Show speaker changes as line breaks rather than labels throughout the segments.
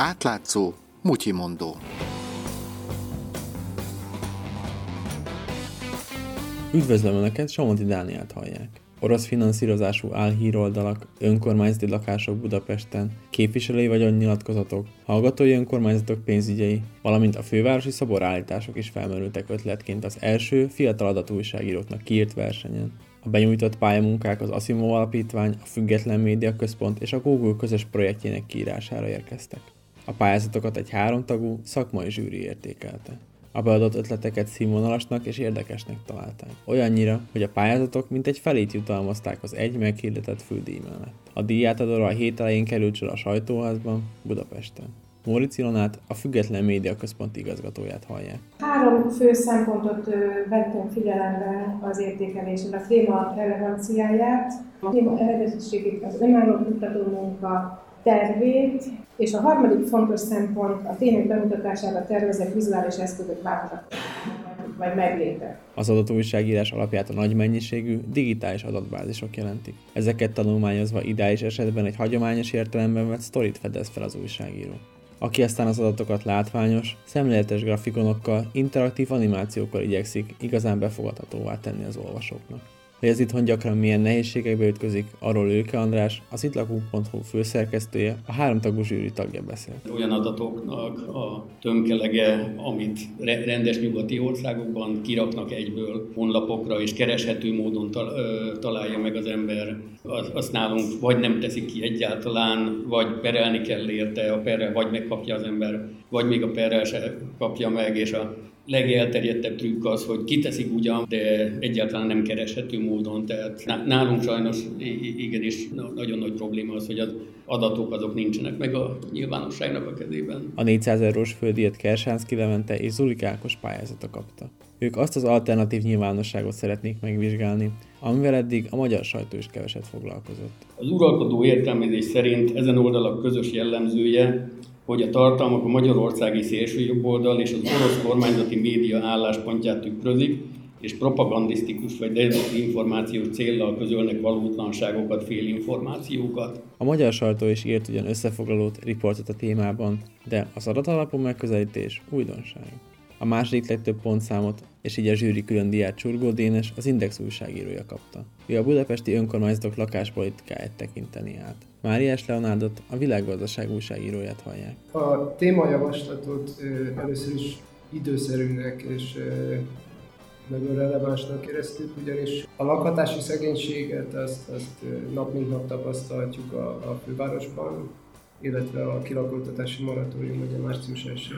Átlátszó, mutyimondó.
Üdvözlöm Önöket, Somodi Dániát hallják. Orosz finanszírozású álhíroldalak, önkormányzati lakások Budapesten, képviselői vagyonnyilatkozatok, hallgatói önkormányzatok pénzügyei, valamint a fővárosi szoborállítások is felmerültek ötletként az első fiatal adatújságíróknak kiírt versenyen. A benyújtott pályamunkák az Asimov Alapítvány, a Független Média Központ és a Google közös projektjének kiírására érkeztek. A pályázatokat egy háromtagú szakmai zsűri értékelte. A beadott ötleteket színvonalasnak és érdekesnek találták. Olyannyira, hogy a pályázatok mintegy felét jutalmazták az egy meghirdetett fődíj mellett. A díjátadóra a hét elején került sor a sajtóházban, Budapesten. Móricz Ilonát, a Független Média Központ igazgatóját hallják.
Három fő szempontot vettem figyelembe az értékelésen. A téma relevanciáját, a téma eredetiségét, az önálló kutató munka, tervét, és a harmadik fontos szempont a tények bemutatására tervezett vizuális eszközök változat vagy megléte.
Az adatóságírás alapját a nagy mennyiségű digitális adatbázisok jelentik. Ezeket tanulmányozva ideális esetben egy hagyományos értelemben vett sztorit fedez fel az újságíró aki aztán az adatokat látványos, szemléletes grafikonokkal, interaktív animációkkal igyekszik igazán befogadhatóvá tenni az olvasóknak. Hogy ez itthon gyakran milyen nehézségekbe ütközik, arról Őke András, az itlakunk.hu főszerkesztője, a háromtagú zsűri tagja beszél.
Olyan adatoknak a tömkelege, amit rendes nyugati országokban kiraknak egyből honlapokra, és kereshető módon találja meg az ember, azt nálunk vagy nem teszik ki egyáltalán, vagy perelni kell érte, a perrel vagy megkapja az ember, vagy még a perrel se kapja meg, és a legelterjedtebb trükk az, hogy kiteszik ugyan, de egyáltalán nem kereshető módon. Tehát nálunk sajnos igenis nagyon nagy probléma az, hogy az adatok azok nincsenek meg a nyilvánosságnak a kezében.
A 400 eurós földíjat Kersánszki Levente és Zulik Ákos pályázata kapta. Ők azt az alternatív nyilvánosságot szeretnék megvizsgálni, amivel eddig a magyar sajtó is keveset foglalkozott.
Az uralkodó értelmezés szerint ezen oldalak közös jellemzője, hogy a tartalmak a magyarországi szélsőjobboldal és az orosz kormányzati média álláspontját tükrözik, és propagandisztikus vagy dezinformációs céllal közölnek valótlanságokat, félinformációkat.
A magyar sajtó is írt ugyan összefoglalót, riportot a témában, de az adatalapú megközelítés újdonság. A második legtöbb pontszámot, és így a zsűri külön diát Csurgó Dénes, az Index újságírója kapta. Ő a budapesti önkormányzatok lakáspolitikáját tekinteni át. Máriás Leonárdot, a világgazdaság újságíróját hallják.
A témajavaslatot először is időszerűnek és nagyon relevánsnak éreztük, ugyanis a lakhatási szegénységet azt, azt nap mint nap tapasztalhatjuk a, a fővárosban, illetve a kilakoltatási moratórium ugye március 1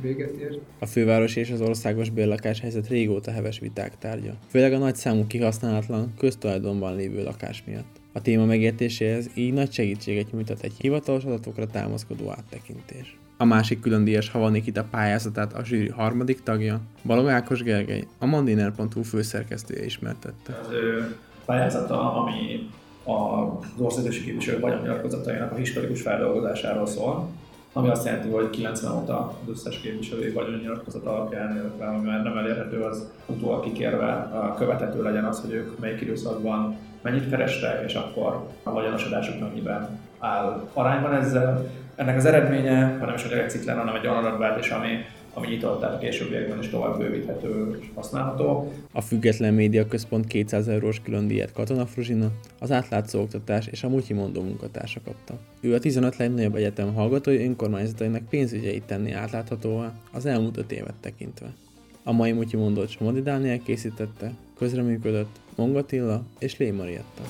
véget ért.
A főváros és az országos bérlakáshelyzet régóta heves viták tárgya, főleg a nagy számú kihasználatlan, köztulajdonban lévő lakás miatt. A téma megértéséhez így nagy segítséget nyújtott egy hivatalos adatokra támaszkodó áttekintés. A másik külön díjas Havanikita pályázatát a zsűri harmadik tagja, Balog Ákos Gergely, a mandiner.hu főszerkesztője ismertette.
Az ő pályázata, ami az országos képviselő vagyonnyilatkozatainak a historikus feldolgozásáról szól, ami azt jelenti, hogy 90 óta az összes képviselői vagyonnyilatkozat alapján, illetve ami már nem elérhető, az utólag kikérve követhető legyen az, hogy ők melyik időszakban mennyit kerestek, és akkor a vagyonosodásuk mennyiben áll arányban ezzel. Ennek az eredménye, ha nem is egy reciklen, hanem egy olyan adatbázis, ami ami nyitott, tehát a későbbiekben is tovább bővíthető és használható.
A Független Média Központ 200 eurós külön díjat Katona Fruzsina, az átlátszó oktatás és a Mondó munkatársa kapta. Ő a 15 legnagyobb egyetem hallgatói önkormányzatainak pénzügyeit tenni átláthatóvá az elmúlt 5 évet tekintve. A mai Mondót Somodi Dániel készítette, közreműködött Mongatilla és Lé Marietta.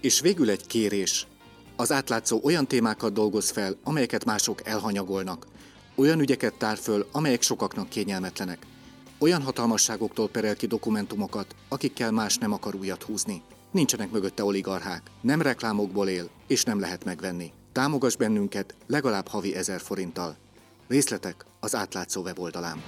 És végül egy kérés. Az átlátszó olyan témákat dolgoz fel, amelyeket mások elhanyagolnak. Olyan ügyeket tár föl, amelyek sokaknak kényelmetlenek. Olyan hatalmasságoktól perel ki dokumentumokat, akikkel más nem akar újat húzni. Nincsenek mögötte oligarchák, nem reklámokból él, és nem lehet megvenni. Támogass bennünket legalább havi ezer forinttal. Részletek az átlátszó weboldalán.